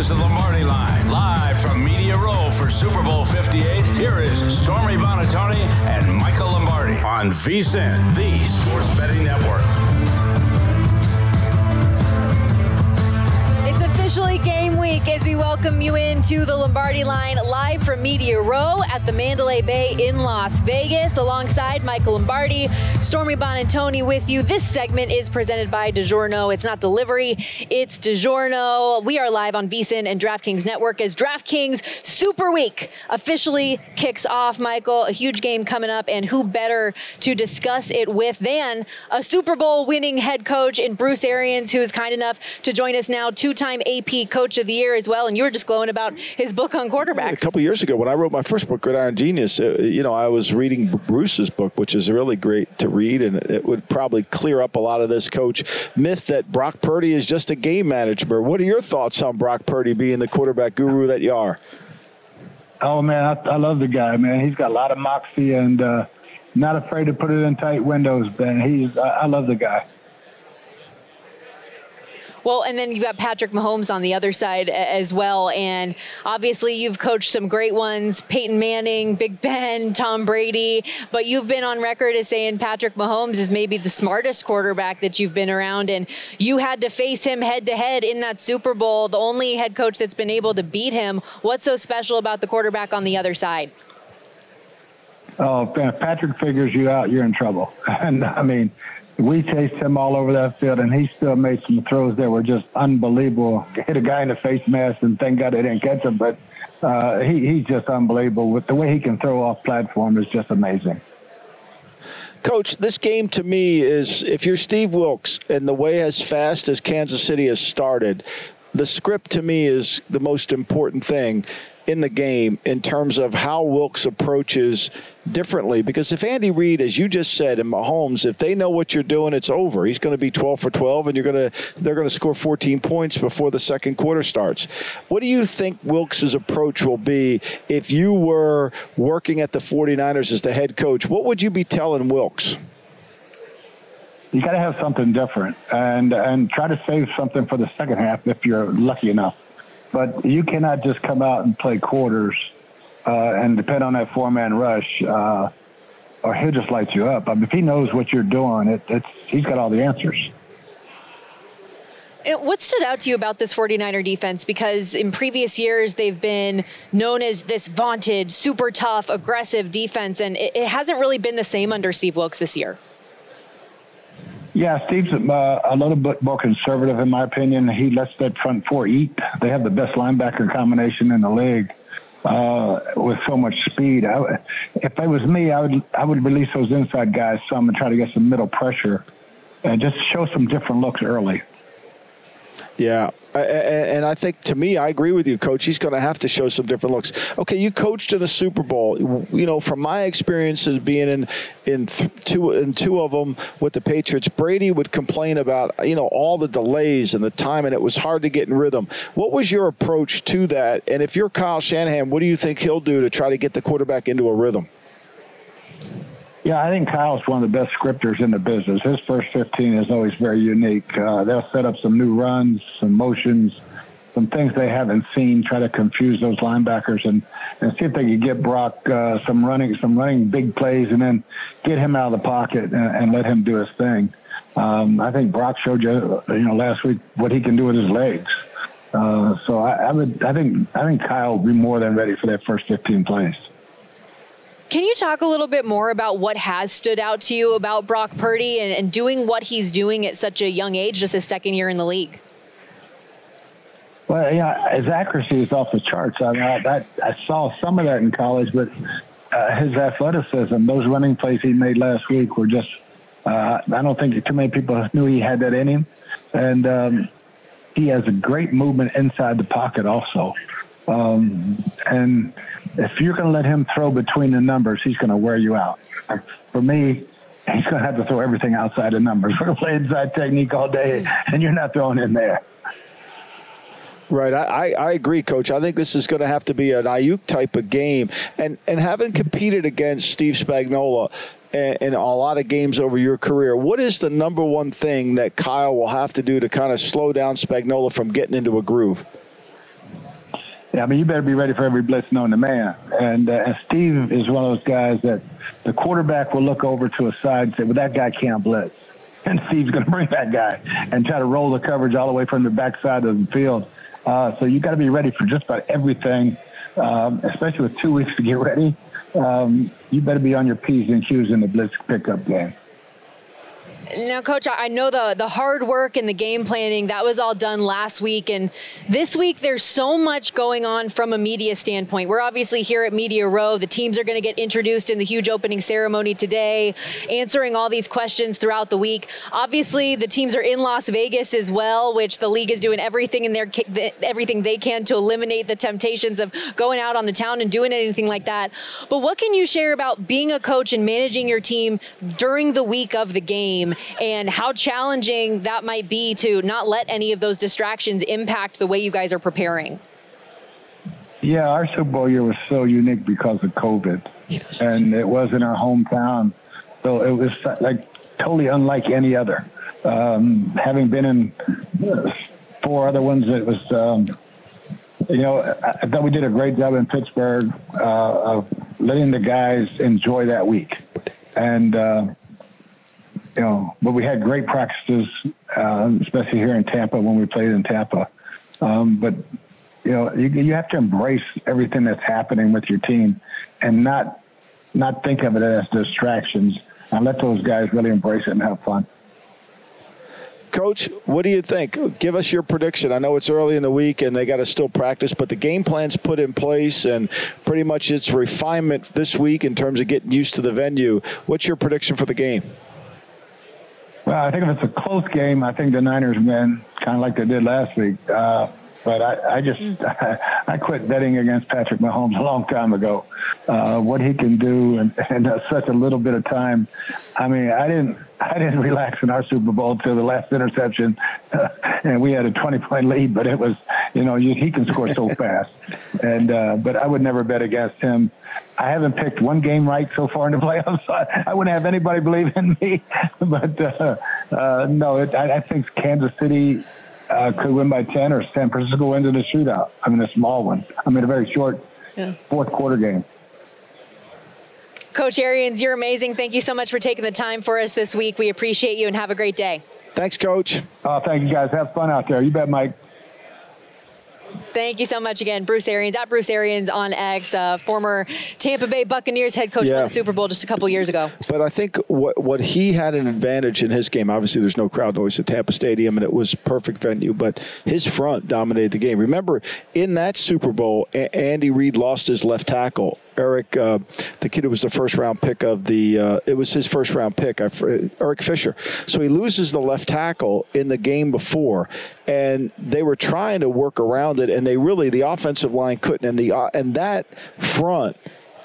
Is the Lombardi Line, live from Media Row for Super Bowl 58. Here is Stormy Buonantony and Michael Lombardi on VSIN, the Sports Betting Network. Officially game week as we welcome you into the Lombardi line live from Media Row at the Mandalay Bay in Las Vegas alongside Michael Lombardi, Stormy Buonantony with you. This segment is presented by DiGiorno. It's not delivery, it's DiGiorno. We are live on VSIN and DraftKings Network as DraftKings Super Week officially kicks off, Michael. A huge game coming up, and who better to discuss it with than a Super Bowl winning head coach in Bruce Arians, who is kind enough to join us now, two time AP Coach of the Year as well. And you were just glowing about his book on quarterbacks. A couple years ago, when I wrote my first book, Gridiron Genius, uh, you know, I was reading Bruce's book, which is really great to read, and it would probably clear up a lot of this coach myth that Brock Purdy is just a game manager. What are your thoughts on Brock Purdy being the quarterback guru that you are? Oh man, I, I love the guy, man. He's got a lot of moxie and uh, not afraid to put it in tight windows. Ben, he's I, I love the guy. Well, and then you've got Patrick Mahomes on the other side as well. And obviously, you've coached some great ones Peyton Manning, Big Ben, Tom Brady. But you've been on record as saying Patrick Mahomes is maybe the smartest quarterback that you've been around. And you had to face him head to head in that Super Bowl, the only head coach that's been able to beat him. What's so special about the quarterback on the other side? Oh, Patrick figures you out, you're in trouble. And I mean, we chased him all over that field, and he still made some throws that were just unbelievable. Hit a guy in the face mask, and thank God they didn't catch him. But uh, he, he's just unbelievable. With the way he can throw off platform is just amazing. Coach, this game to me is if you're Steve Wilks and the way as fast as Kansas City has started, the script to me is the most important thing in the game in terms of how Wilks approaches differently. Because if Andy Reid, as you just said, and Mahomes, if they know what you're doing, it's over. He's going to be 12 for 12, and you're going to they're going to score 14 points before the second quarter starts. What do you think Wilks's approach will be if you were working at the 49ers as the head coach? What would you be telling Wilks? You got to have something different, and and try to save something for the second half if you're lucky enough. But you cannot just come out and play quarters uh, and depend on that four man rush, uh, or he'll just light you up. I mean, if he knows what you're doing, it, it's he's got all the answers. What stood out to you about this 49er defense? Because in previous years, they've been known as this vaunted, super tough, aggressive defense, and it, it hasn't really been the same under Steve Wilks this year. Yeah, Steve's uh, a little bit more conservative, in my opinion. He lets that front four eat. They have the best linebacker combination in the league uh, with so much speed. I, if it was me, I would I would release those inside guys some and try to get some middle pressure and just show some different looks early. Yeah, and I think to me, I agree with you, Coach. He's going to have to show some different looks. Okay, you coached in a Super Bowl. You know, from my experiences being in in two in two of them with the Patriots, Brady would complain about you know all the delays and the time, and it was hard to get in rhythm. What was your approach to that? And if you're Kyle Shanahan, what do you think he'll do to try to get the quarterback into a rhythm? Yeah, I think Kyle's one of the best scripters in the business. His first 15 is always very unique. Uh, they'll set up some new runs, some motions, some things they haven't seen, try to confuse those linebackers and, and see if they can get Brock uh, some running, some running big plays and then get him out of the pocket and, and let him do his thing. Um, I think Brock showed you, you know, last week what he can do with his legs. Uh, so I, I would, I think, I think Kyle will be more than ready for that first 15 plays. Can you talk a little bit more about what has stood out to you about Brock Purdy and, and doing what he's doing at such a young age, just his second year in the league? Well, yeah, his accuracy is off the charts. I mean, I, I, saw some of that in college, but uh, his athleticism, those running plays he made last week were just, uh, I don't think too many people knew he had that in him. And um, he has a great movement inside the pocket also. Um, and if you're going to let him throw between the numbers, he's going to wear you out. For me, he's going to have to throw everything outside the numbers. We're going to play inside technique all day, and you're not throwing in there. Right, I, I agree, Coach. I think this is going to have to be an Aiyuk type of game, and and having competed against Steve Spagnuolo in a lot of games over your career, what is the number one thing that Kyle will have to do to kind of slow down Spagnuolo from getting into a groove? Yeah, I mean, you better be ready for every blitz known to man. And, uh, and Steve is one of those guys that the quarterback will look over to a side and say, well, that guy can't blitz. And Steve's going to bring that guy and try to roll the coverage all the way from the backside of the field. Uh, so you got to be ready for just about everything, um, especially with two weeks to get ready. Um, you better be on your P's and Q's in the blitz pickup game. Now, Coach, I know the the hard work and the game planning that was all done last week, and this week there's so much going on from a media standpoint. We're obviously here at Media Row. The teams are going to get introduced in the huge opening ceremony today, answering all these questions throughout the week. Obviously, the teams are in Las Vegas as well, which the league is doing everything in their everything they can to eliminate the temptations of going out on the town and doing anything like that. But what can you share about being a coach and managing your team during the week of the game? And how challenging that might be to not let any of those distractions impact the way you guys are preparing. Yeah, our Super Bowl year was so unique because of COVID, and it was in our hometown, so it was like totally unlike any other. Um, having been in four other ones, it was. Um, you know, I thought we did a great job in Pittsburgh uh, of letting the guys enjoy that week, and uh, you know, but we had great practices, uh, especially here in Tampa when we played in Tampa. Um, but you know, you, you have to embrace everything that's happening with your team, and not not think of it as distractions, and let those guys really embrace it and have fun. Coach, what do you think? Give us your prediction. I know it's early in the week and they got to still practice, but the game plan's put in place and pretty much it's refinement this week in terms of getting used to the venue. What's your prediction for the game? Well, I think if it's a close game, I think the Niners win, kind of like they did last week. Uh, but I, I just mm. I quit betting against Patrick Mahomes a long time ago. Uh, what he can do in, in such a little bit of time. I mean, I didn't I didn't relax in our Super Bowl till the last interception, uh, and we had a 20 point lead. But it was, you know, you, he can score so fast. And uh, but I would never bet against him. I haven't picked one game right so far in the playoffs. So I, I wouldn't have anybody believe in me. but uh, uh, no, it, I, I think Kansas City uh, could win by 10 or San Francisco wins in a shootout. I mean, a small one. I mean, a very short yeah. fourth quarter game. Coach Arians, you're amazing. Thank you so much for taking the time for us this week. We appreciate you and have a great day. Thanks, Coach. Uh, thank you, guys. Have fun out there. You bet, Mike. Thank you so much again, Bruce Arians. At Bruce Arians on X, uh, former Tampa Bay Buccaneers head coach, yeah. won the Super Bowl just a couple years ago. But I think what what he had an advantage in his game. Obviously, there's no crowd noise at Tampa Stadium, and it was perfect venue. But his front dominated the game. Remember, in that Super Bowl, a- Andy Reid lost his left tackle Eric, uh, the kid who was the first round pick of the, uh, it was his first round pick, Eric Fisher. So he loses the left tackle in the game before, and they were trying to work around it, and they really the offensive line couldn't, and the uh, and that front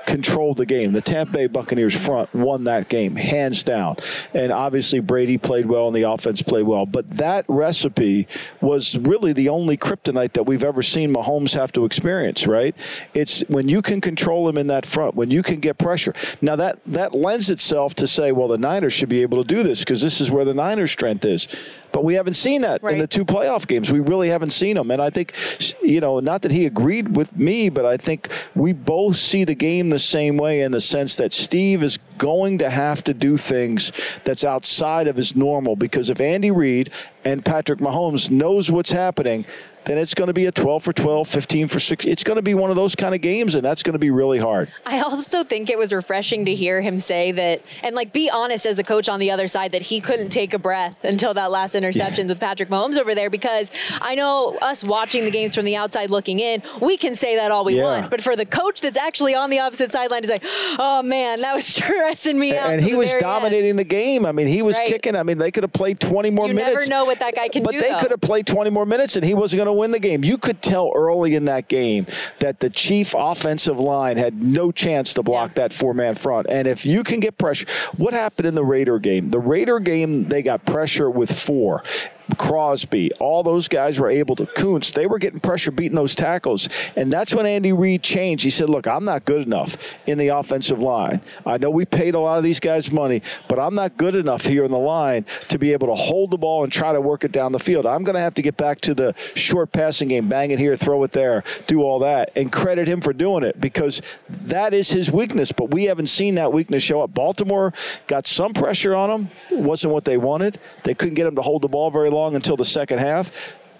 controlled the game. The Tampa Bay Buccaneers front won that game, hands down. And obviously, Brady played well and the offense played well. But that recipe was really the only kryptonite that we've ever seen Mahomes have to experience, right? It's when you can control him in that front, when you can get pressure. Now, that, that lends itself to say, well, the Niners should be able to do this because this is where the Niners' strength is. But we haven't seen that right. in the two playoff games. We really haven't seen them. And I think, you know, not that he agreed with me, but I think we both see the game the same way in the sense that Steve is going to have to do things that's outside of his normal because if Andy Reid and Patrick Mahomes knows what's happening, then it's going to be a 12 for 12, 15 for 6. It's going to be one of those kind of games, and that's going to be really hard. I also think it was refreshing to hear him say that, and like be honest as the coach on the other side, that he couldn't take a breath until that last interception yeah. with Patrick Mahomes over there because I know us watching the games from the outside looking in, we can say that all we yeah. want. But for the coach that's actually on the opposite sideline to say, oh man, that was stressing me out. And he was dominating end. the game. I mean, he was right. kicking. I mean, they could have played 20 more you minutes. You never know what that guy can but do. But they could have played 20 more minutes and he wasn't going to win the game. You could tell early in that game that the Chief offensive line had no chance to block yeah. that four man front. And if you can get pressure, what happened in the Raider game? The Raider game, they got pressure with four. Crosby, all those guys were able to. Koonce, they were getting pressure beating those tackles. And that's when Andy Reid changed. He said, Look, I'm not good enough in the offensive line. I know we paid a lot of these guys money, but I'm not good enough here in the line to be able to hold the ball and try to work it down the field. I'm going to have to get back to the short passing game, bang it here, throw it there, do all that, and credit him for doing it because that is his weakness. But we haven't seen that weakness show up. Baltimore got some pressure on him, wasn't what they wanted. They couldn't get him to hold the ball very long until the second half.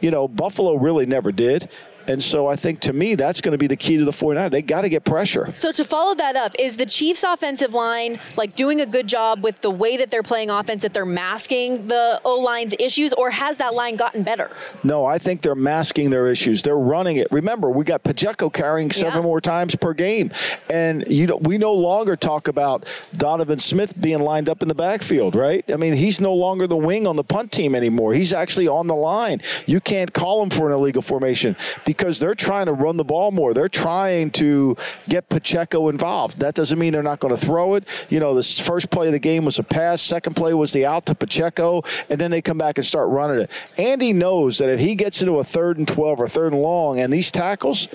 You know, Buffalo really never did. And so I think to me, that's going to be the key to the 49ers. They got to get pressure. So to follow that up, is the Chiefs offensive line like doing a good job with the way that they're playing offense, that they're masking the O line's issues, or has that line gotten better? No, I think they're masking their issues. They're running it. Remember, we got Pacheco carrying seven yeah. more times per game. And you know, we no longer talk about Donovan Smith being lined up in the backfield, right? I mean, he's no longer the wing on the punt team anymore. He's actually on the line. You can't call him for an illegal formation because they're trying to run the ball more. They're trying to get Pacheco involved. That doesn't mean they're not going to throw it. You know, the first play of the game was a pass, second play was the out to Pacheco, and then they come back and start running it. Andy knows that if he gets into a third and 12 or third and long and these tackles,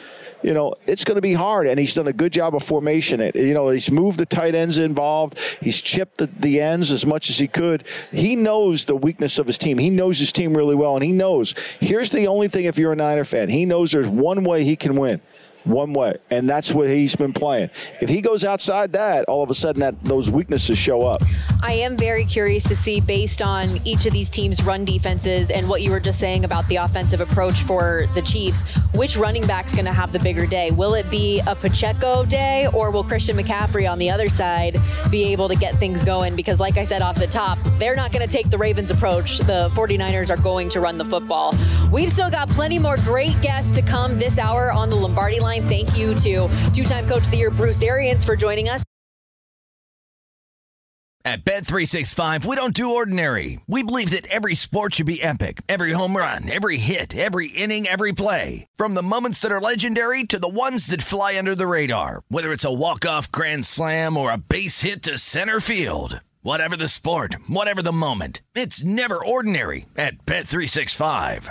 you know, it's going to be hard. And he's done a good job of formation. It, you know, he's moved the tight ends involved. He's chipped the, the ends as much as he could. He knows the weakness of his team. He knows his team really well, and he knows here's the only thing. If you're a Niner fan, he knows there's one way he can win one way, and that's what he's been playing. If he goes outside that, all of a sudden that those weaknesses show up. I am very curious to see, based on each of these teams' run defenses and what you were just saying about the offensive approach for the Chiefs, which running back's going to have the bigger day? Will it be a Pacheco day, or will Christian McCaffrey on the other side be able to get things going? Because, like I said off the top, they're not going to take the Ravens approach. The 49ers are going to run the football. We've still got plenty more great guests to come this hour on the Lombardi line line. Thank you to two time coach of the year, Bruce Arians, for joining us. At Bet365, we don't do ordinary. We believe that every sport should be epic every home run, every hit, every inning, every play. From the moments that are legendary to the ones that fly under the radar, whether it's a walk-off grand slam or a base hit to center field. Whatever the sport, whatever the moment, it's never ordinary at Bet365.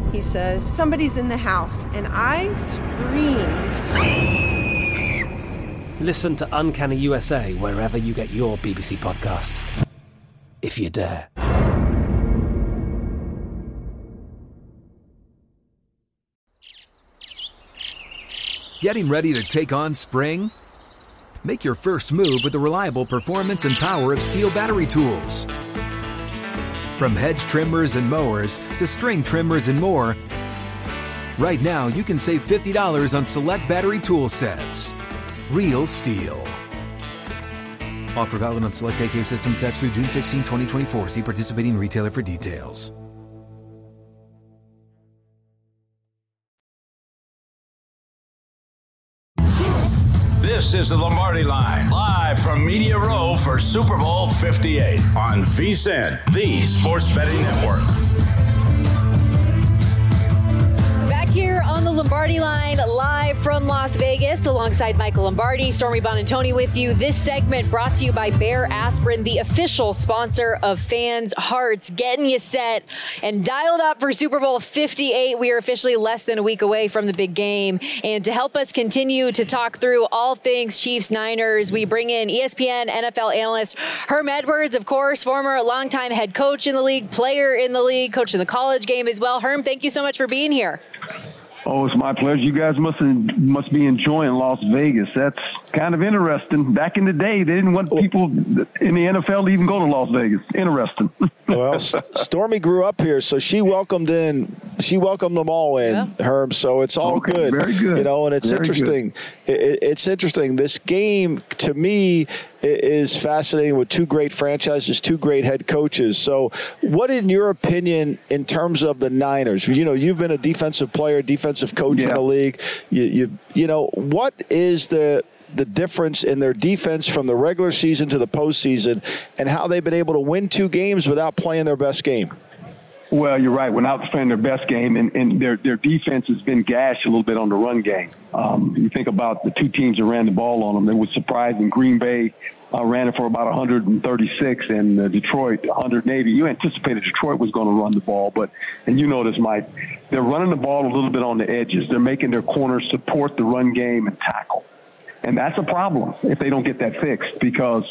He says, Somebody's in the house, and I screamed. Listen to Uncanny USA wherever you get your BBC podcasts, if you dare. Getting ready to take on spring? Make your first move with the reliable performance and power of STIHL battery tools. From hedge trimmers and mowers to string trimmers and more, right now you can save $50 on select battery tool sets. Real STIHL. Offer valid on select AK system sets through June 16, 2024. See participating retailer for details. This is the Lombardi Line, live from Media Row for Super Bowl 58 on VSIN, the Sports Betting Network. Lombardi line, live from Las Vegas, alongside Michael Lombardi, Stormy Buonantony with you. This segment brought to you by Bayer Aspirin, the official sponsor of fans' hearts, getting you set and dialed up for Super Bowl 58. We are officially less than a week away from the big game. And to help us continue to talk through all things Chiefs Niners, we bring in ESPN NFL analyst Herm Edwards, of course, former longtime head coach in the league, player in the league, coach in the college game as well. Herm, thank you so much for being here. Oh, it's my pleasure. You guys must must be enjoying Las Vegas. That's kind of interesting. Back in the day, they didn't want people in the NFL to even go to Las Vegas. Interesting. well, S- Stormy grew up here, so she welcomed in. She welcomed them all in, Herm. So it's all Okay, good. very good. You know, and it's Very interesting. It, it- it's interesting. This game to me is fascinating with two great franchises, two great head coaches. So, what, in your opinion, in terms of the Niners? You know, you've been a defensive player, defensive coach in the league. You, you, you know, what is the the difference in their defense from the regular season to the postseason, and how they've been able to win two games without playing their best game? Well, you're right. When out playing their best game, and, and their their defense has been gashed a little bit on the run game. Um, you think about the two teams that ran the ball on them. It was surprising. Green Bay uh, ran it for about 136, and uh, Detroit 180. You anticipated Detroit was going to run the ball, but and you know this, Mike. They're running the ball a little bit on the edges. They're making their corners support the run game and tackle, and that's a problem if they don't get that fixed because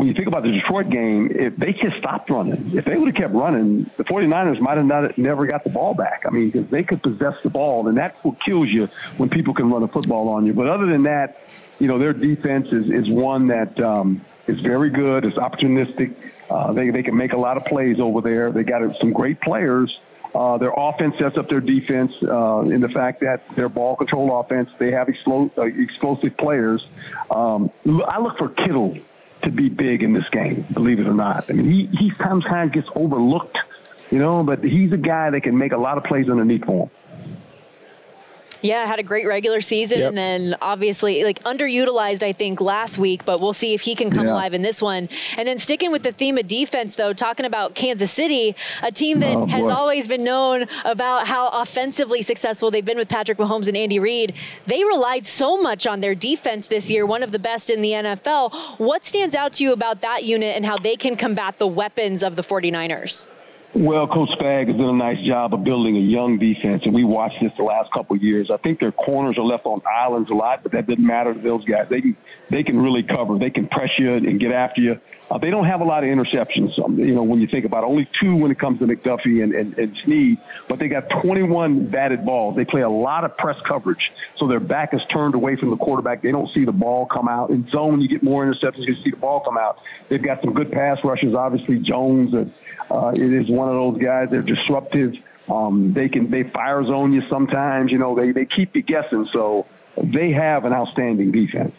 when you think about the Detroit game, if they just stopped running, if they would have kept running, the 49ers might have not, never got the ball back. I mean, because they could possess the ball, and that's what kills you when people can run a football on you. But other than that, you know, their defense is, is one that um, is very good, it's opportunistic. Uh, they, they can make a lot of plays over there. They got some great players. Uh, their offense sets up their defense uh, in the fact that their ball control offense, they have uh, explosive players. Um, I look for Kittle to be big in this game, believe it or not. I mean, he, he sometimes kind of gets overlooked, you know, but he's a guy that can make a lot of plays underneath for him. Yeah, had a great regular season Yep. and then obviously like underutilized, I think, last week, but we'll see if he can come Yeah. alive in this one. And then sticking with the theme of defense, though, talking about Kansas City, a team that Oh, has always been known about how offensively successful they've been with Patrick Mahomes and Andy Reid. They relied so much on their defense this year, one of the best in the NFL. What stands out to you about that unit and how they can combat the weapons of the 49ers? Well, Coach Spag has done a nice job of building a young defense, and we watched this the last couple of years. I think their corners are left on islands a lot, but that doesn't matter to those guys. They can they can really cover. They can press you and get after you. Uh, they don't have a lot of interceptions. Um, you know, when you think about it, only two when it comes to McDuffie and, and, and Sneed, but they got 21 batted balls. They play a lot of press coverage, so their back is turned away from the quarterback. They don't see the ball come out. In zone, you get more interceptions. You see the ball come out. They've got some good pass rushers. Obviously, Jones uh, uh, is one of those guys. They're disruptive. Um, they can they fire zone you sometimes. You know, they they keep you guessing. So they have an outstanding defense.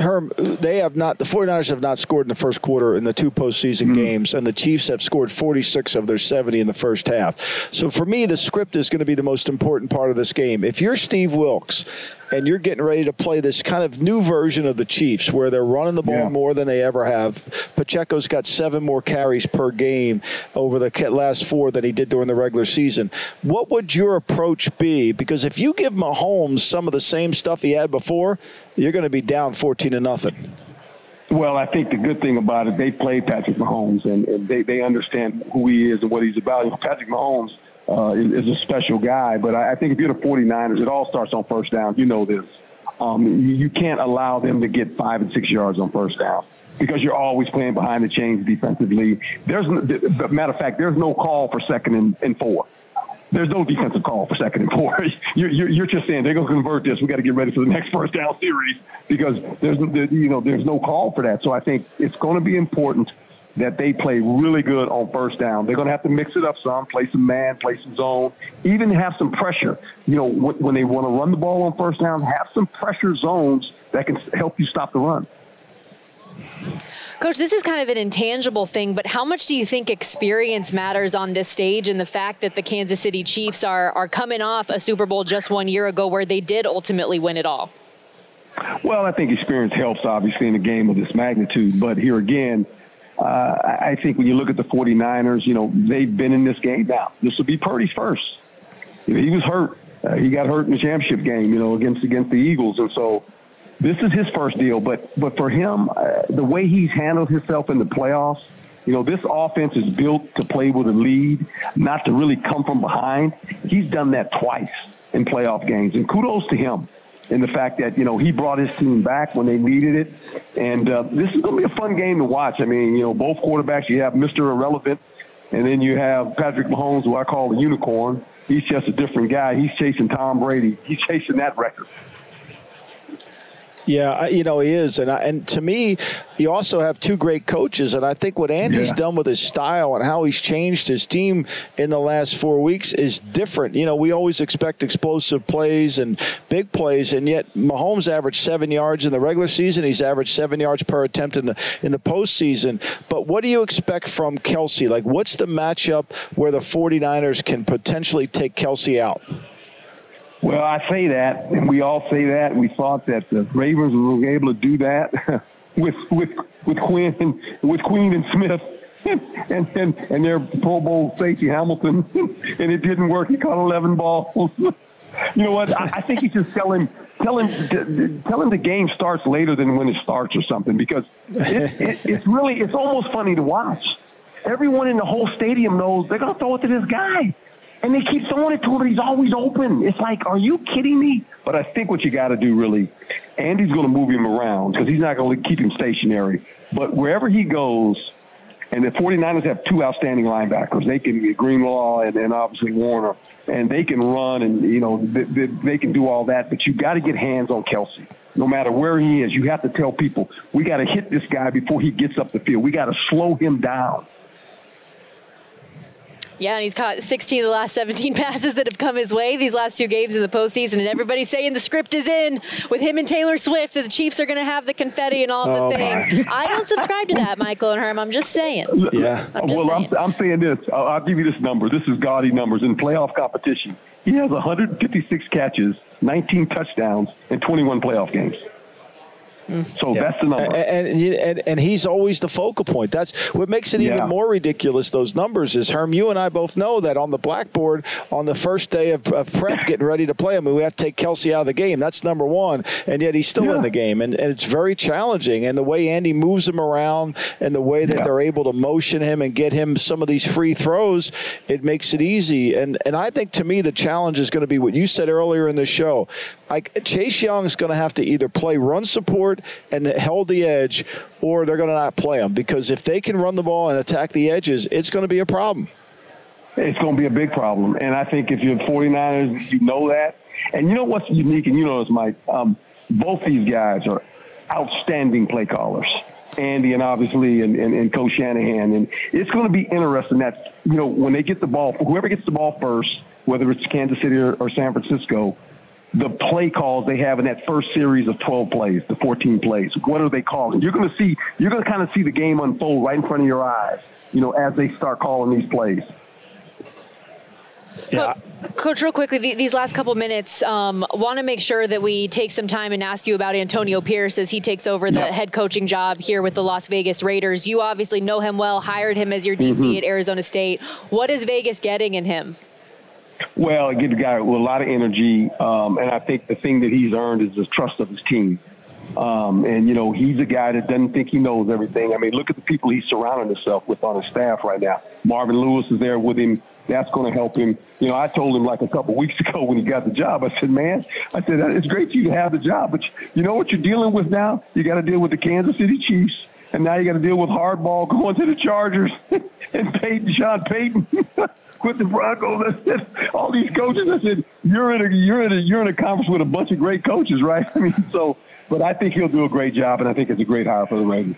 Herm, they have not, the 49ers have not scored in the first quarter in the two postseason hmm. games, and the Chiefs have scored 46 of their 70 in the first half. So for me, the script is going to be the most important part of this game. If you're Steve Wilks and you're getting ready to play this kind of new version of the Chiefs where they're running the ball Yeah. more than they ever have, Pacheco's got seven more carries per game over the last four than he did during the regular season. What would your approach be? Because if you give Mahomes some of the same stuff he had before, you're going to be down 14 to nothing. Well, I think the good thing about it, they played Patrick Mahomes, and, and they, they understand who he is and what he's about. Patrick Mahomes uh, is, is a special guy, but I, I think if you're the 49ers, it all starts on first down. You know this. Um, you, you can't allow them to get five and six yards on first down because you're always playing behind the chains defensively. There's, no, matter of fact, there's no call for second and, and four. there's no defensive call for second and four. You're, you're, you're just saying they're going to convert this. We got to get ready for the next first down series because there's you know there's no call for that. So I think it's going to be important that they play really good on first down. They're going to have to mix it up some, play some man, play some zone, even have some pressure. You know, when they want to run the ball on first down, have some pressure zones that can help you stop the run. Coach, this is kind of an intangible thing, but how much do you think experience matters on this stage and the fact that the Kansas City Chiefs are, are coming off a Super Bowl just one year ago where they did ultimately win it all? Well, I think experience helps, obviously, in a game of this magnitude. But here again, uh, I think when you look at the 49ers, you know, they've been in this game now. This will be Purdy's first. He was hurt. Uh, he got hurt in the championship game, you know, against against the Eagles. And so this is his first deal, but but for him, uh, the way he's handled himself in the playoffs, you know, this offense is built to play with a lead, not to really come from behind. He's done that twice in playoff games, and kudos to him in the fact that you know he brought his team back when they needed it, and uh, this is going to be a fun game to watch. I mean, you know, both quarterbacks. You have Mr. Irrelevant, and then you have Patrick Mahomes, who I call the unicorn. He's just a different guy. He's chasing Tom Brady. He's chasing that record. Yeah, you know he is, and I, and to me, you also have two great coaches, and I think what Andy's yeah. done with his style and how he's changed his team in the last four weeks is different. You know, we always expect explosive plays and big plays, and yet Mahomes averaged seven yards in the regular season. He's averaged seven yards per attempt in the in the postseason. But what do you expect from Kelce? Like, what's the matchup where the 49ers can potentially take Kelce out? Well, I say that, and we all say that. We thought that the Ravens were able to do that with with with Quinn and with Queen and Smith. And, and and their Pro Bowl safety Hamilton, and it didn't work. He caught 11 balls. you know what? I, I think you just tell him tell him tell him the game starts later than when it starts or something because it, it, it's really it's almost funny to watch. Everyone in the whole stadium knows they're going to throw it to this guy and they keep throwing it to him. He's always open. It's like, are you kidding me? But I think what you got to do really, Andy's going to move him around because he's not going to keep him stationary. But wherever he goes, and the 49ers have two outstanding linebackers. They can Greenlaw and, and obviously Warner, and they can run and you know they, they, they can do all that. But you got to get hands on Kelce, No matter where he is, you have to tell people we got to hit this guy before he gets up the field. We got to slow him down. Yeah, and he's caught 16 of the last 17 passes that have come his way these last two games in the postseason, and everybody's saying the script is in with him and Taylor Swift. That the Chiefs are going to have the confetti and all oh the things. I don't subscribe to that, Michael and Herm. I'm just saying. Yeah. I'm just well, saying. I'm, I'm, saying this. I'll, I'll give you this number. This is gaudy numbers in playoff competition. He has 156 catches, 19 touchdowns, and 21 playoff games. Mm. So yeah. that's the number. And, and, and, he's always the focal point. That's what makes it yeah. even more ridiculous, those numbers, is Herm, you and I both know that on the blackboard on the first day of, of prep getting ready to play him, we have to take Kelce out of the game. That's number one. And yet he's still yeah. in the game. And, and it's very challenging. And the way Andy moves him around and the way that they're able to motion him and get him some of these free throws, it makes it easy. And, and I think to me, the challenge is going to be what you said earlier in the show. Like Chase Young is going to have to either play run support and held the edge, or they're going to not play them because if they can run the ball and attack the edges, it's going to be a problem. It's going to be a big problem, and I think if you're 49ers, you know that. And you know what's unique, and you know this, Mike. Um, both these guys are outstanding play callers. Andy and obviously and, and, and Coach Shanahan. And it's going to be interesting that, you know, when they get the ball, whoever gets the ball first, whether it's Kansas City or, or San Francisco, the play calls they have in that first series of 12 plays, the 14 plays. What are they calling? You're going to see, you're going to kind of see the game unfold right in front of your eyes, you know, as they start calling these plays. Yeah. Coach, real quickly, these last couple minutes, um, want to make sure that we take some time and ask you about Antonio Pierce as he takes over the head coaching job here with the Las Vegas Raiders. You obviously know him well, hired him as your DC mm-hmm. at Arizona State. What is Vegas getting in him? Well, get a guy with a lot of energy, um, and I think the thing that he's earned is the trust of his team. Um, and you know, he's a guy that doesn't think he knows everything. I mean, look at the people he's surrounding himself with on his staff right now. Marvin Lewis is there with him. That's going to help him. You know, I told him like a couple weeks ago when he got the job. I said, "Man, I said it's great you to have the job, but you know what you're dealing with now? You got to deal with the Kansas City Chiefs." And now you got to deal with Harbaugh going to the Chargers and Peyton, Sean Payton. with the Broncos. all these coaches. I said, you're in a you're in a you're in a conference with a bunch of great coaches, right? I mean, so, but I think he'll do a great job, and I think it's a great hire for the Ravens.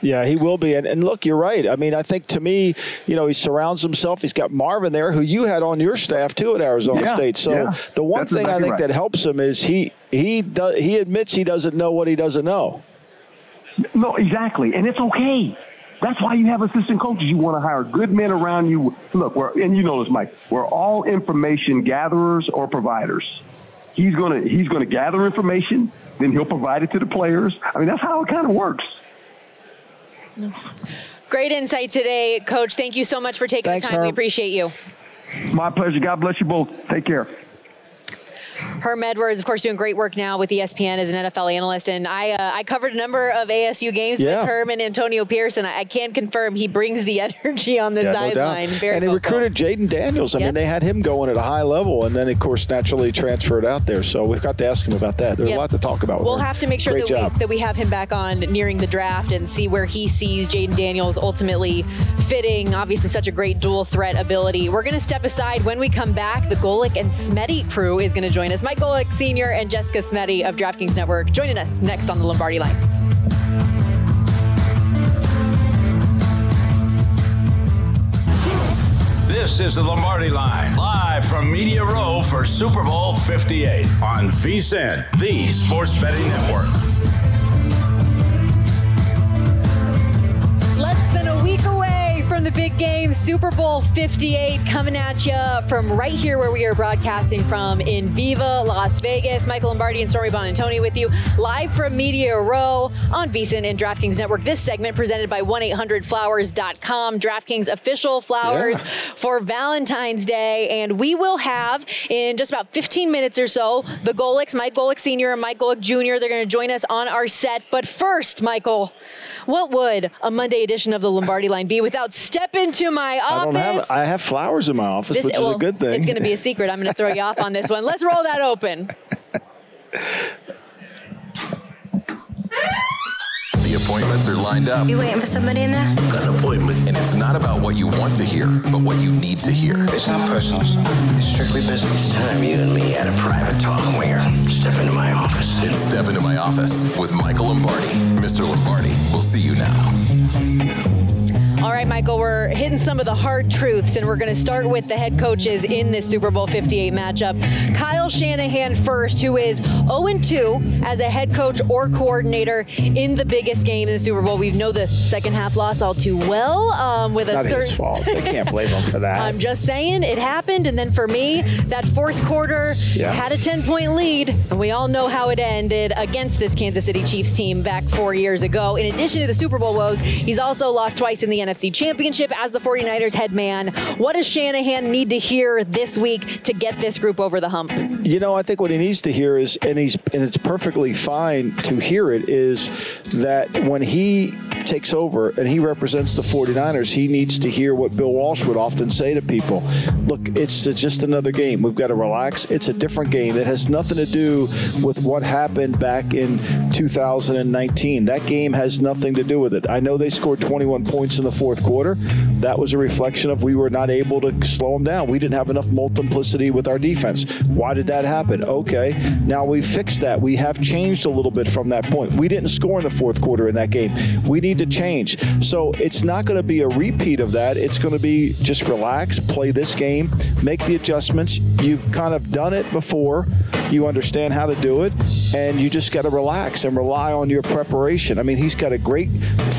Yeah, he will be. And, and, look, you're right. I mean, I think to me, you know, he surrounds himself. He's got Marvin there, who you had on your staff too at Arizona yeah, State. So yeah. the one That's thing exactly I think right. that helps him is he he does, he admits he doesn't know what he doesn't know. No, exactly, and it's okay. That's why you have assistant coaches. You want to hire good men around you. Look, we're, and you know this, Mike. We're all information gatherers or providers. He's gonna he's gonna gather information, then he'll provide it to the players. I mean, that's how it kind of works. Great insight today, Coach. Thank you so much for taking Thanks, the time. We appreciate you. My pleasure. God bless you both. Take care. Herm Edwards, of course, doing great work now with ESPN as an NFL analyst, and I uh, I covered a number of ASU games Yeah. with Herm and Antonio Pierce, and I, I can confirm he brings the energy on the Yeah, no sideline. Very and they recruited Jayden Daniels. I Yep. mean, they had him going at a high level, and then of course naturally transferred out there. So we've got to ask him about that. There's Yep. a lot to talk about. with We'll him. have to make sure Great that job. we, that we have him back on nearing the draft and see where he sees Jayden Daniels ultimately fitting. Obviously, such a great dual threat ability. We're going to step aside. When we come back, the Golic and Smetty crew is going to join us. Mike Golic Sr. and Jessica Smetty of DraftKings Network joining us next on the Lombardi line. This is the Lombardi Line, live from Media Row for Super Bowl 58 on VSIN, the sports betting network. Less than a week away the big game, Super Bowl 58, coming at you from right here where we are broadcasting from in Viva, Las Vegas. Michael Lombardi and Stormy Buonantony with you live from Media Row on VSiN and DraftKings Network. This segment presented by 1-800-Flowers.com, DraftKings official flowers Yeah. for Valentine's Day. And we will have in just about 15 minutes or so the Golics, Mike Golic Sr. and Mike Golic Jr. They're going to join us on our set. But first, Michael, what would a Monday edition of the Lombardi line be without step into my I office? don't have. I have flowers in my office, This- which is a good thing. It's going to be a secret. I'm going to throw you off on this one. Let's roll that open. The appointments are lined up. You waiting for somebody in there? Got an appointment. And it's not about what you want to hear, but what you need to hear. It's not personal. It's strictly business. It's time you and me had a private talk, Winger. Step into my office. It's Step Into My Office with Michael Lombardi. Mr. Lombardi, we'll see you now. All right, Michael, we're hitting some of the hard truths, and we're going to start with the head coaches in this Super Bowl 58 matchup. Kyle Shanahan first, who is 0-2 as a head coach or coordinator in the biggest game in the Super Bowl. We know the second half loss all too well um, with a Not certain. his fault. I can't blame him for that. I'm just saying it happened, and then for me, that fourth quarter Yeah. had a 10 point lead, and we all know how it ended against this Kansas City Chiefs team back four years ago. In addition to the Super Bowl woes, he's also lost twice in the NFC Championship as the 49ers head man. What does Shanahan need to hear this week to get this group over the hump? You know, I think what he needs to hear is, and he's, and it's perfectly fine to hear it, is that when he takes over and he represents the 49ers, he needs to hear what Bill Walsh would often say to people. Look, it's just another game. We've got to relax. It's a different game. It has nothing to do with what happened back in 2019. That game has nothing to do with it. I know they scored 21 points in the fourth quarter. That was a reflection of we were not able to slow them down. We didn't have enough multiplicity with our defense. Why did that happen? Okay, now we fixed that. We have changed a little bit from that point. We didn't score in the fourth quarter in that game. We need to change. So it's not going to be a repeat of that. It's going to be just relax, play this game, make the adjustments. You've kind of done it before. You understand how to do it, and you just got to relax and rely on your preparation. I mean, he's got a great,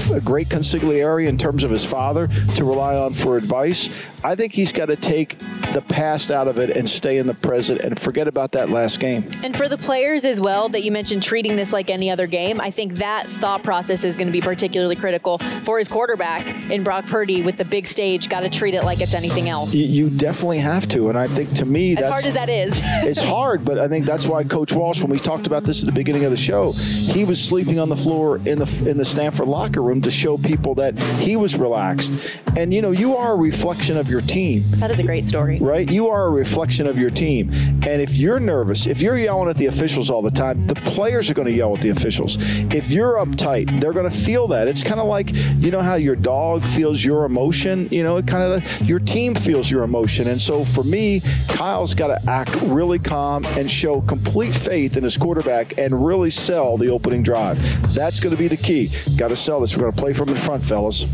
a great consigliere in terms of his father to rely on for advice. I think he's got to take the past out of it and stay in the present and forget about that last game. And for the players as well, that you mentioned treating this like any other game, I think that thought process is going to be particularly critical for his quarterback in Brock Purdy with the big stage. Got to treat it like it's anything else. You, you definitely have to, and I think to me As hard as that is. it's hard, but I think that's why Coach Walsh, when we talked about this at the beginning of the show, he was sleeping on the floor in the in the Stanford locker room to show people that he was relaxed. And you know, you are a reflection of your your team. That is a great story. Right? You are a reflection of your team. And if you're nervous, if you're yelling at the officials all the time, the players are going to yell at the officials. If you're uptight, they're going to feel that. It's kind of like, you know how your dog feels your emotion, you know, it kind of your team feels your emotion. And so for me, Kyle's got to act really calm and show complete faith in his quarterback and really sell the opening drive. That's going to be the key. Got to sell this. We're going to play from in front, fellas.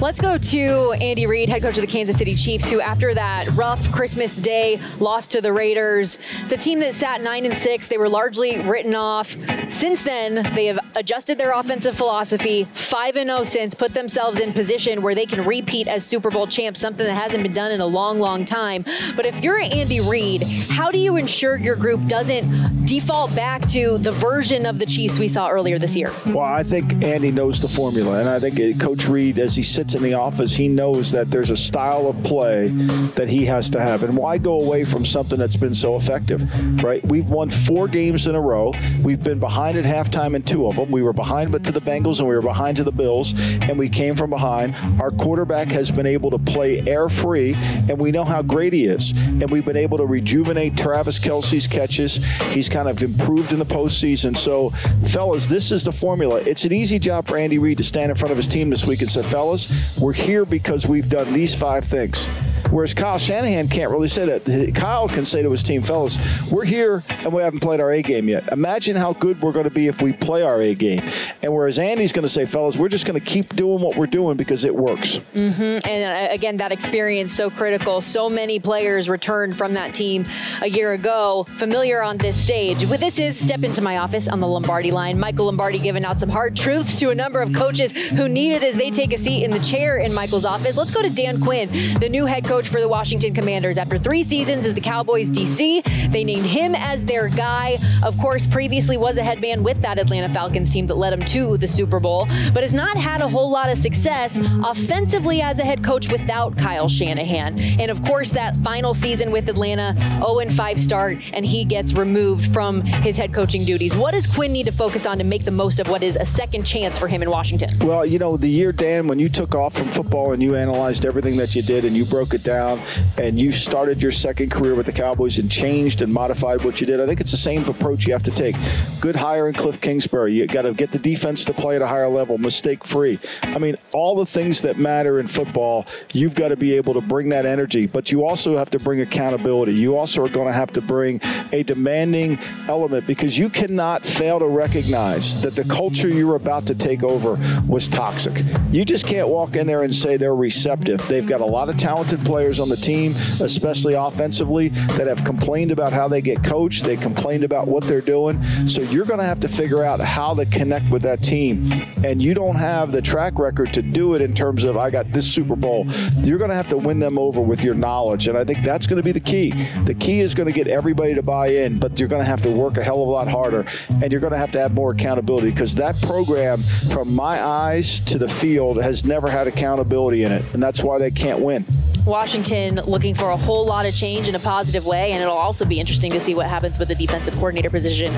Let's go to Andy Reid, head coach of the Kansas City Chiefs, who after that rough Christmas Day loss to the Raiders, it's a team that sat nine and six. They were largely written off. Since then, they have adjusted their offensive philosophy. Five and zero since, put themselves in position where they can repeat as Super Bowl champs, something that hasn't been done in a long, long time. But if you're Andy Reid, how do you ensure your group doesn't default back to the version of the Chiefs we saw earlier this year? Well, I think Andy knows the formula, and I think uh, Coach Reid, as he sits in the office, he knows that there's a style of play that he has to have. And why go away from something that's been so effective, right? We've won four games in a row. We've been behind at halftime in two of them. We were behind but to the Bengals and we were behind to the Bills, and we came from behind. Our quarterback has been able to play air free, and we know how great he is. And we've been able to rejuvenate Travis Kelce's catches. He's kind of improved in the postseason. So, fellas, this is the formula. It's an easy job for Andy Reid to stand in front of his team this week and say, fellas, we're here because we've done these five things. Whereas Kyle Shanahan can't really say that. Kyle can say to his team, fellas, we're here and we haven't played our A game yet. Imagine how good we're going to be if we play our A game. And whereas Andy's going to say, fellas, we're just going to keep doing what we're doing because it works. Mm-hmm. And uh, again, that experience so critical. So many players returned from that team a year ago, familiar on this stage. With this is Step Into My Office on the Lombardi line. Michael Lombardi giving out some hard truths to a number of coaches who need it as they take a seat in the chair in Michael's office. Let's go to Dan Quinn, the new head coach for the Washington Commanders. After three seasons as the Cowboys DC, they named him as their guy. Of course, previously was a head man with that Atlanta Falcons team that led him to the Super Bowl, but has not had a whole lot of success offensively as a head coach without Kyle Shanahan. And of course, that final season with Atlanta, 0 5 start, and he gets removed from his head coaching duties. What does Quinn need to focus on to make the most of what is a second chance for him in Washington? Well, you know, the year, Dan, when you took off from football and you analyzed everything that you did and you broke it down and you started your second career with the Cowboys and changed and modified what you did, I think it's the same approach you have to take. Good hire in Cliff Kingsbury. You got to get the defense to play at a higher level, mistake free. I mean, all the things that matter in football, you've got to be able to bring that energy, but you also have to bring accountability. You also are going to have to bring a demanding element because you cannot fail to recognize that the culture you're about to take over was toxic. You just can't walk in there and say they're receptive. They've got a lot of talented players on the team, especially offensively, that have complained about how they get coached. They complained about what they're doing. So you're going to have to figure out how to connect with that team. And you don't have the track record to do it in terms of, I got this Super Bowl. You're going to have to win them over with your knowledge. And I think that's going to be the key. The key is going to get everybody to buy in, but you're going to have to work a hell of a lot harder. And you're going to have to have more accountability because that program, from my eyes to the field, has never had accountability in it. And that's why they can't win. Washington looking for a whole lot of change in a positive way, and it'll also be interesting to see what happens with the defensive coordinator position.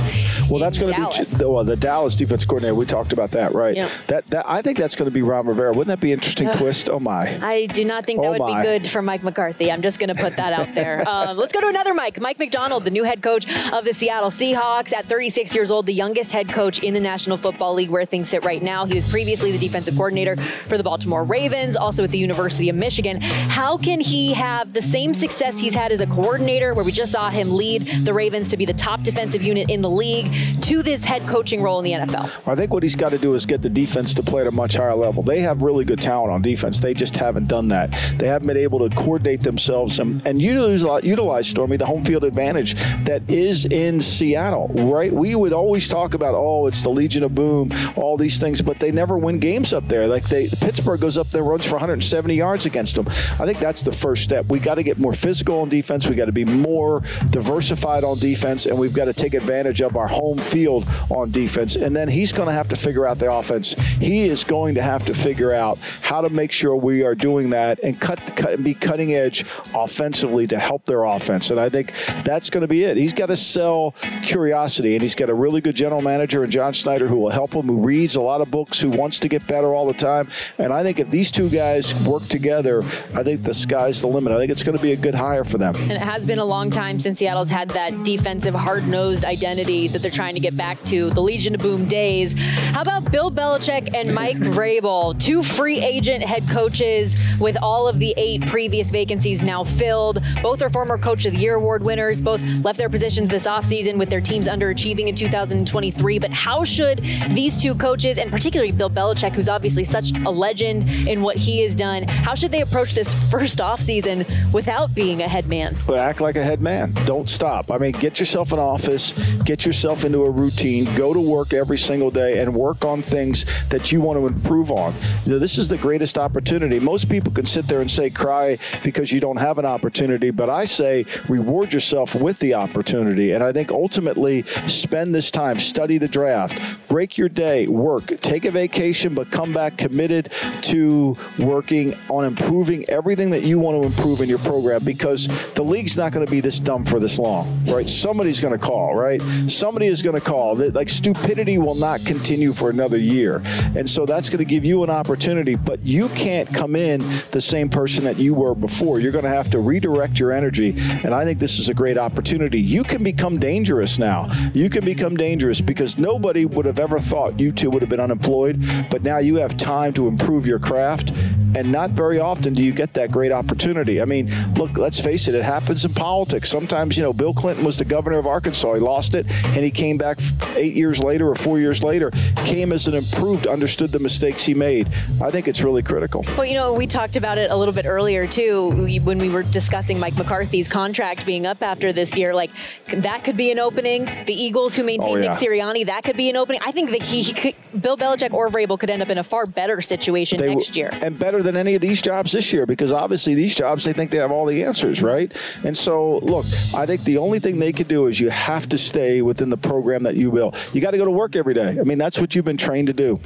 Well, that's going to be the, well, the Dallas defense coordinator. We talked about that, right? Yeah. That, that I think that's going to be Ron Rivera. Wouldn't that be an interesting twist? Oh my! I do not think that Oh, would my. be good for Mike McCarthy. I'm just going to put that out there. Um, let's go to another Mike. Mike Macdonald, the new head coach of the Seattle Seahawks, at 36 years old, the youngest head coach in the National Football League, where things sit right now. He was previously the defensive coordinator for the Baltimore Ravens, also at the University of Michigan. How can he have the same success he's had as a coordinator, where we just saw him lead the Ravens to be the top defensive unit in the league, to this head coaching role in the NFL? I think what he's got to do is get the defense to play at a much higher level. They have really good talent on defense. They just haven't done that. They haven't been able to coordinate themselves and, and utilize, utilize Stormy the home field advantage that is in Seattle. Right? We would always talk about oh, it's the Legion of Boom, all these things, but they never win games up there. Like they Pittsburgh goes up there runs for 170 yards against them. I think that's the first step. We got to get more physical on defense. We got to be more diversified on defense, and we've got to take advantage of our home field on defense. And then he's going to have to figure out the offense. He is going to have to figure out how to make sure we are doing that and cut, cut and be cutting edge offensively to help their offense. And I think that's going to be it. He's got to sell curiosity, and he's got a really good general manager in John Schneider who will help him, who reads a lot of books, who wants to get better all the time. And I think if these two guys work together, I think the sky's the limit. I think it's going to be a good hire for them. And it has been a long time since Seattle's had that defensive, hard nosed identity that they're trying to get back to the Legion of Boom days. How about Bill Belichick and Mike Vrabel, two free agent head coaches with all of the eight previous vacancies now filled? Both are former Coach of the Year award winners. Both left their positions this offseason with their teams underachieving in 2023. But how should these two coaches, and particularly Bill Belichick, who's obviously such a legend in what he has done, how should they approach this first offseason without being a head man? But act like a head man. Don't stop. I mean, get yourself an office, get yourself into a routine, go to work every single day, and work on things that you want to improve on. This is the greatest opportunity. Most people can sit there and say, cry because you don't have an opportunity, but I say, reward yourself with the opportunity. And I think ultimately, spend this time, study the draft, break your day, work, take a vacation, but come back committed to working on improving everything that you want to improve in your program because the league's not going to be this dumb for this long, right? Somebody's going to call, right? Somebody is going to call. That like stupidity will not continue for another year, and so that's going to give you an opportunity. But you can't come in the same person that you were before. You're going to have to redirect your energy, and I think this is a great opportunity. You can become dangerous now. You can become dangerous because nobody would have ever thought you two would have been unemployed, but now you have time to improve your craft, and not very often do you get that great opportunity. I mean, look, let's face it, it happens in politics. Sometimes, you know, Bill Clinton was the governor of Arkansas. He lost it, and he came back eight years later or four years later, came as an improved, understood the mistakes he made. I think it's really critical. Well, you know, we talked about it a little bit earlier, too, when we were discussing Mike McCarthy's contract being up after this year. Like, that could be an opening. The Eagles, who maintain Oh, yeah. Nick Sirianni, that could be an opening. I think that he, he could, Bill Belichick or Vrabel could end up in a far better situation They next year. And better than any of these jobs this year because obviously these jobs, they think they have all the answers, right? And so, look, I think the only thing they could do is you have to stay within the program that you will. You got to go to work every day. I mean, that's what you've been trained to do.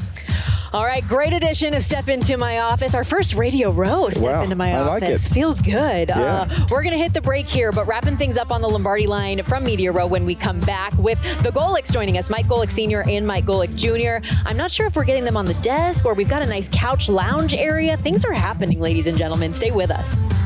All right, great edition of Step Into My Office. Our first radio row, Step Wow, Into My I like Office. it. Feels good. Yeah. Uh, we're going to hit the break here, but wrapping things up on the Lombardi line from Media Row when we come back with the Golics joining us, Mike Golic Sr. and Mike Golic Jr. I'm not sure if we're getting them on the desk or we've got a nice couch lounge area. Things are happening, ladies and gentlemen. Stay with us.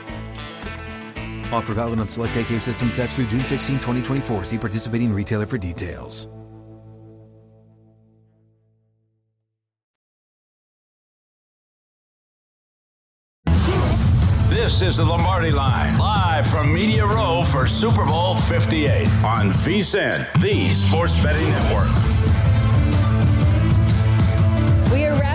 Offer valid on select AK system sets through June 16, 2024. See participating retailer for details. This is the Lombardi Line, live from Media Row for Super Bowl 58 on VSIN, the Sports Betting Network.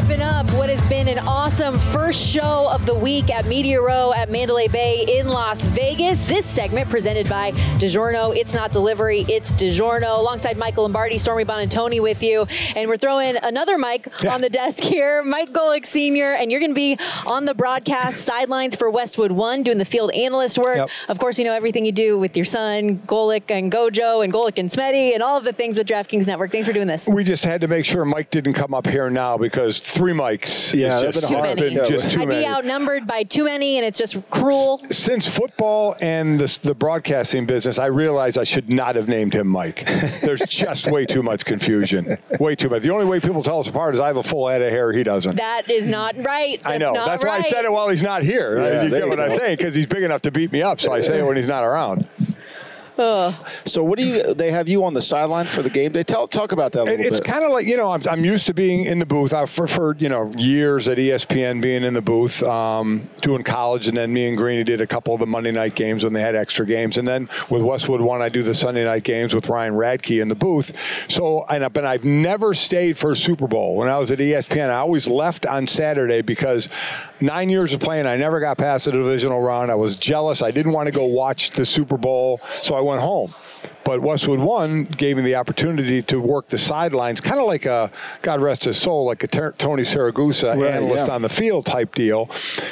Wrapping up what has been an awesome first show of the week at Media Row at Mandalay Bay in Las Vegas. This segment presented by DiGiorno. It's not delivery, it's DiGiorno. Alongside Michael Lombardi, Stormy Buonantony with you. And we're throwing another mic yeah. on the desk here, Mike Golic Sr., and you're going to be on the broadcast sidelines for Westwood One doing the field analyst work. Yep. Of course, you know everything you do with your son, Golic and Gojo, and Golic and Smitty, and all of the things with DraftKings Network. Thanks for doing this. We just had to make sure Mike didn't come up here now because three mics yeah, is just, too many. just too I'd many. be outnumbered by too many, and it's just cruel. Since football and the, the broadcasting business, I realized I should not have named him Mike. There's just way too much confusion. Way too much. The only way people tell us apart is I have a full head of hair, he doesn't. That is not right. That's I know. That's right. why I said it while he's not here. Yeah, you get what I say because he's big enough to beat me up, so I say it when he's not around. So what do you? They have you on the sideline for the game day. Tell talk about that a little it's bit. It's kind of like you know I'm, I'm used to being in the booth. I've for you know years at ESPN being in the booth, um, doing college, and then me and Greeny did a couple of the Monday night games when they had extra games, and then with Westwood One I do the Sunday night games with Ryan Radtke in the booth. So and but I've never stayed for a Super Bowl. When I was at ESPN, I always left on Saturday because nine years of playing, I never got past the divisional round. I was jealous. I didn't want to go watch the Super Bowl, so I went home. But Westwood One gave me the opportunity to work the sidelines, kind of like a God rest his soul, like a ter- Tony Siragusa right, analyst yeah. on the field type deal.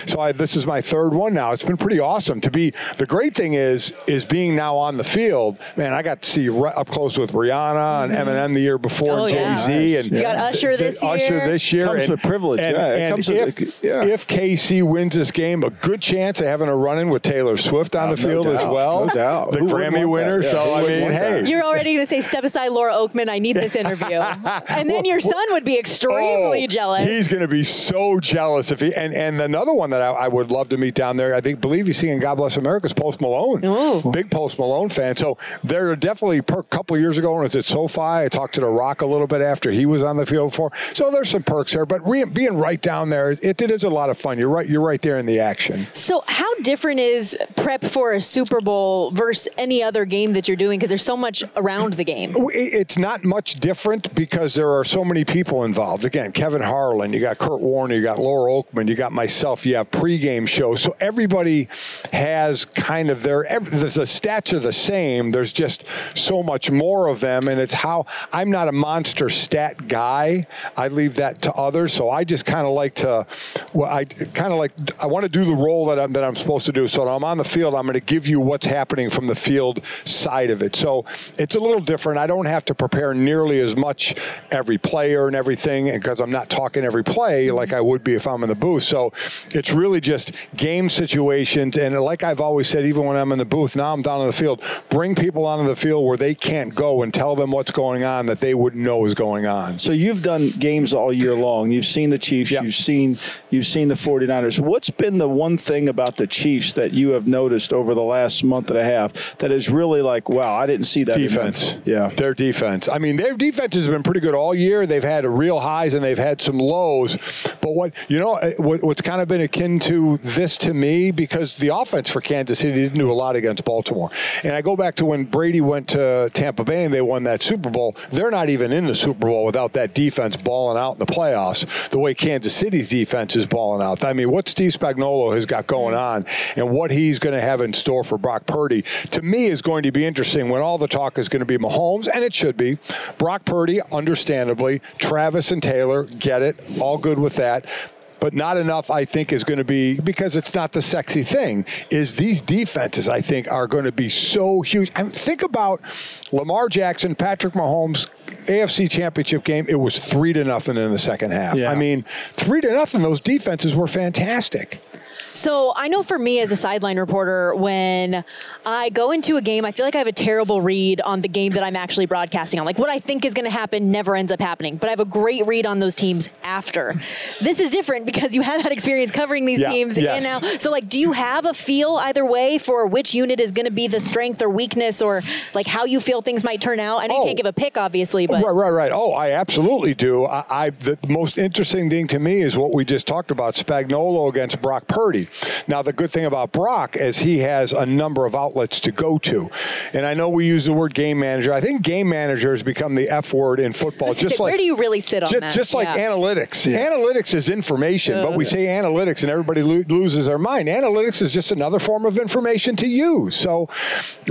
So I, this is my third one now. It's been pretty awesome to be. The great thing is is being now on the field. Man, I got to see right up close with Rihanna mm-hmm. and Eminem the year before, oh, Jay yeah. Z, and you got Usher this year. Usher this year comes and, with privilege. And, yeah, and if, with, yeah. if KC wins this game, a good chance of having a run in with Taylor Swift on uh, the field no as well. No doubt. The Who Grammy winner. Yeah, so I mean, hey, you're already going to say, step aside, Laura Okmin. I need this interview. and then your son would be extremely oh, jealous. He's going to be so jealous if he. And, and another one that I, I, would love to meet down there, I think, believe he's seeing God Bless America's Post Malone. Ooh. Big Post Malone fan. So there are definitely perks a couple years ago when I was at SoFi, I talked to The Rock a little bit after he was on the field for. So there's some perks there. But re- being right down there, it, it is a lot of fun. You're right. You're right there in the action. So how different is prep for a Super Bowl versus any other game that you're doing? Because there's so much around the game. Oh, it's not much different because there are so many people involved. Again, Kevin Harlan, you got Kurt Warner, you got Laura Okmin, you got myself, you have pregame shows. So everybody has kind of their, the stats are the same. There's just so much more of them. And it's how I'm not a monster stat guy. I leave that to others. So I just kind of like to, well, I kind of like, I want to do the role that I'm, that I'm supposed to do. So I'm on the field, I'm going to give you what's happening from the field side of it. So it's a little different. I don't have to prepare nearly as much every player and everything because I'm not talking every play mm-hmm. like I would be if I'm in the booth. So it's really just game situations. And like I've always said, even when I'm in the booth, now I'm down on the field, bring people onto the field where they can't go and tell them what's going on that they wouldn't know is going on. So you've done games all year long. You've seen the Chiefs, yep. you've seen you've seen the 49ers. What's been the one thing about the Chiefs that you have noticed over the last month and a half that is really like, wow, I didn't see that defense. Yeah. Their defense. I mean, their defense has been pretty good all year. They've had real highs and they've had some lows. But what you know, uh, what's kind of been akin to this to me because the offense for Kansas City didn't do a lot against Baltimore. And I go back to when Brady went to Tampa Bay and they won that Super Bowl. They're not even in the Super Bowl without that defense balling out in the playoffs. The way Kansas City's defense is balling out. I mean, what Steve Spagnuolo has got going on and what he's going to have in store for Brock Purdy to me is going to be interesting when all the talk is going to be Mahomes, and it should be. Brock Purdy, understandably. Travis and Taylor, get it. All good with that but not enough, I think, is going to be because it's not the sexy thing. Is these defenses, I think, are going to be so huge. I mean, think about Lamar Jackson, Patrick Mahomes, AFC Championship game. It was three to nothing in the second half. Yeah. I mean, three to nothing. Those defenses were fantastic. So I know for me as a sideline reporter, when I go into a game, I feel like I have a terrible read on the game that I'm actually broadcasting on. Like what I think is going to happen never ends up happening, but I have a great read on those teams after. This is different because you have that experience covering these yeah, teams yes. and now. So like, do you have a feel either way for which unit is going to be the strength or weakness, or like how you feel things might turn out? And I know oh, you can't oh. give a pick, obviously, but right, right, right. Oh, I absolutely do. I, I the most interesting thing to me is what we just talked about: Spagnuolo against Brock Purdy Purdy. Now, the good thing about Brock is he has a number of outlets to go to. And I know we use the word game manager. I think game manager has become the F word in football. Just Where like do you really sit on just, that? just like Yeah. analytics. Analytics is information, but we say analytics and everybody lo- loses their mind. Analytics is just another form of information to use. So,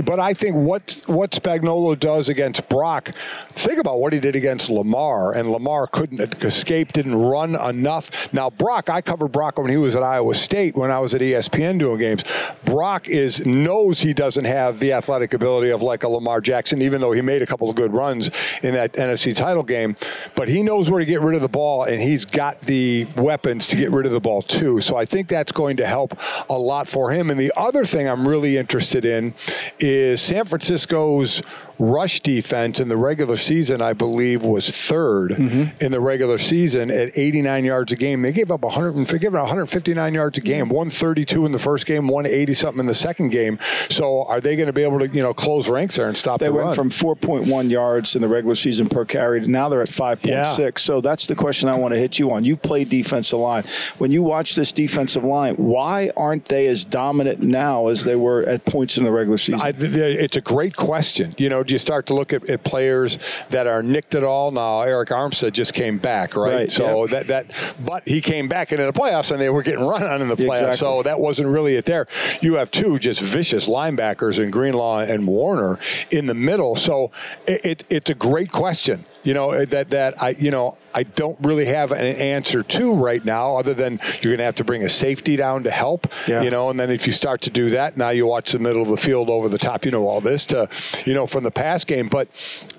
but I think what what Spagnuolo does against Brock, think about what he did against Lamar, and Lamar couldn't escape, didn't run enough. Now, Brock, I covered Brock when he was at Iowa State when I was at ESPN doing games. Brock is knows he doesn't have the athletic ability of like a Lamar Jackson, even though he made a couple of good runs in that NFC title game. But he knows where to get rid of the ball, and he's got the weapons to get rid of the ball too. So I think that's going to help a lot for him. And the other thing I'm really interested in is San Francisco's rush defense in the regular season, I believe, was 3rd Mm-hmm. in the regular season at 89 yards a game. They gave up 100, and- given 159 yards a game, 132 in the first game, 180 something in the second game. So are they going to be able to, you know, close ranks there and stop They the went run? from 4.1 yards in the regular season per carry to now they're at 5.6. Yeah. So that's the question I want to hit you on. You play defensive line. When you watch this defensive line, why aren't they as dominant now as they were at points in the regular season? I, it's a great question. You know, do you start to look at, at players that are nicked at all? Now, Arik Armstead just came back, right? Right, so yeah. that that, but he came back into the playoffs, and they were getting run on in the playoffs. Exactly. So that wasn't really it. There, you have two just vicious linebackers in Greenlaw and Warner in the middle. So it, it, it's a great question. You know that that I you know I don't really have an answer to right now, other than you're going to have to bring a safety down to help. Yeah. You know, and then if you start to do that, now you watch the middle of the field over the top. You know all this to, you know, from the pass game. But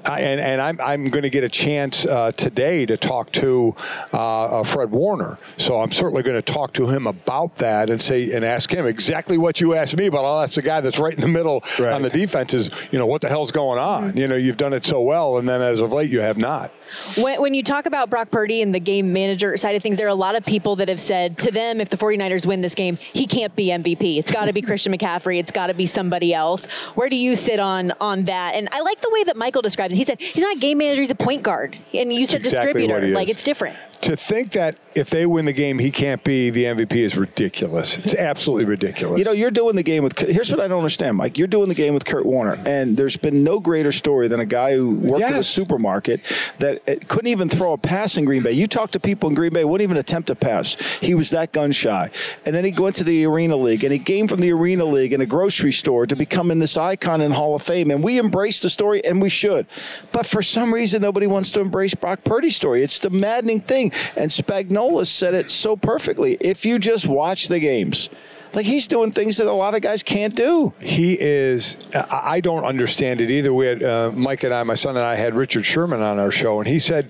I, and and I'm I'm going to get a chance uh, today to talk to uh, uh, Fred Warner. So I'm certainly going to talk to him about that and say and ask him exactly what you asked me. But I'll ask the guy that's right in the middle on the defense is, you know, what the hell's going on? You know, you've done it so well, and then as of late, you have not. When, when you talk about Brock Purdy and the game manager side of things, there are a lot of people that have said to them, if the 49ers win this game, he can't be MVP. It's got to be Christian McCaffrey. It's got to be somebody else. Where do you sit on on that? And I like the way that Michael describes it. He said he's not a game manager, he's a point guard. And you said exactly distributor. Like it's different. To think that if they win the game, he can't be the MVP is ridiculous. It's absolutely ridiculous. You know, you're doing the game with. Here's what I don't understand, Mike. You're doing the game with Kurt Warner, and there's been no greater story than a guy who worked at a supermarket that uh, couldn't even throw a pass in Green Bay. You talk to people in Green Bay, wouldn't even attempt a pass. He was that gun shy, and then he went to the Arena League, and he came from the Arena League in a grocery store to becoming this icon in Hall of Fame. And we embrace the story, and we should. But for some reason, nobody wants to embrace Brock Purdy's story. It's the maddening thing, and Spagnuolo said it so perfectly. If you just watch the games. Like he's doing things that a lot of guys can't do. He is. I I don't understand it either. We had uh, Mike and I, my son and I, had Richard Sherman on our show, and he said.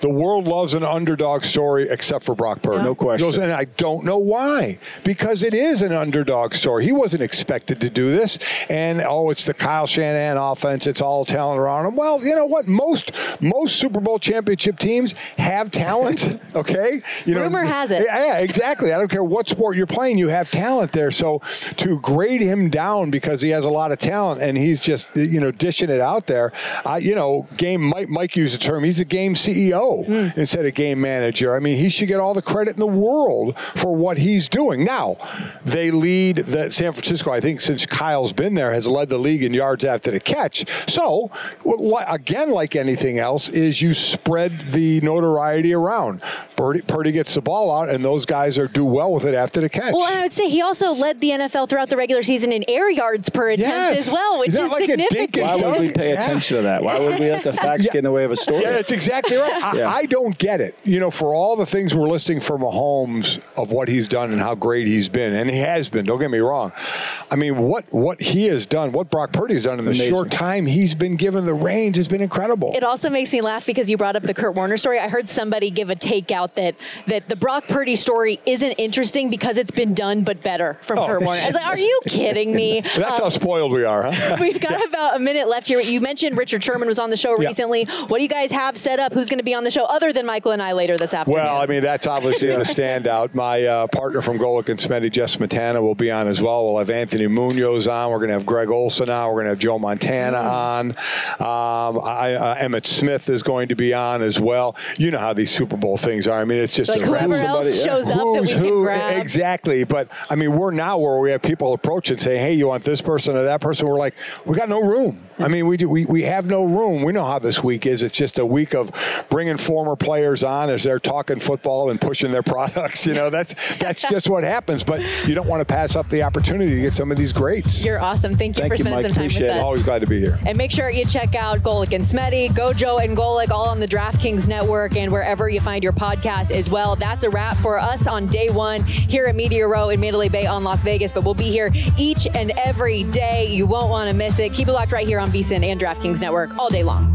The world loves an underdog story except for Brock Purdy. No question. Goes, and I don't know why. Because it is an underdog story. He wasn't expected to do this. And oh, it's the Kyle Shanahan offense. It's all talent around him. Well, you know what? Most most Super Bowl championship teams have talent. Okay? You know, Rumor has it. Yeah, exactly. I don't care what sport you're playing, you have talent there. So to grade him down because he has a lot of talent and he's just you know dishing it out there, I you know game Mike Mike used the term he's a game CEO instead hmm. of game manager. I mean he should get all the credit in the world for what he's doing. Now they lead the San Francisco. I think since Kyle's been there has led the league in yards after the catch. So again, like anything else, is you spread the notoriety around. Purdy, Purdy gets the ball out, and those guys are do well with it after the catch. Well, and I would say he also led the NFL throughout the regular season in air yards per attempt Yes. as well, which Is that is like a dink significant. and Why would we pay Yeah. attention to that? Why would we let the facts Yeah. get in the way of a story? Yeah, that's exactly right. I, Yeah. I don't get it. You know, for all the things we're listing for Mahomes of what he's done and how great he's been, and he has been. Don't get me wrong. I mean, what what he has done, what Brock Purdy's done in the Amazing. short time he's been given the range has been incredible. It also makes me laugh because you brought up the Kurt Warner story. I heard somebody give a takeout that that the Brock Purdy story isn't interesting because it's been done but better from Oh. Kurt Warner. I was like, are you kidding me? That's Um, how spoiled we are, huh? We've got about a minute left here. You mentioned Richard Sherman was on the show Yeah. recently. What do you guys have set up? Who's going to be on the show other than Michael and I later this afternoon? Well, I mean, that's obviously the standout. My uh, partner from Golic and Smitty, Jess Smetana, will be on as well. We'll have Anthony Munoz on. We're going to have Greg Olsen on. We're going to have Joe Montana on. Um, I, uh, Emmitt Smith is going to be on as well. You know how these Super Bowl things are. I mean, it's just Like a- whoever else shows up that we Who's can who- grab. Exactly. But I mean, we're now where we have people approach and say, "Hey, you want this person or that person?" We're like, we got no room. I mean, we do. We, we have no room. We know how this week is. It's just a week of bringing former players on as they're talking football and pushing their products. You know, that's that's just what happens. But you don't want to pass up the opportunity to get some of these greats. You're awesome. Thank you Thank for you, spending Mike. some time Appreciate with it. us. Always glad to be here. And make sure you check out Golic and Smitty, Gojo and Golick, all on the DraftKings Network and wherever you find your podcast as well. That's a wrap for us on day one here at Media Row in Mandalay Bay on Las Vegas. But we'll be here each and every day. You won't want to miss it. Keep it locked right here on VSIN and DraftKings Network all day long.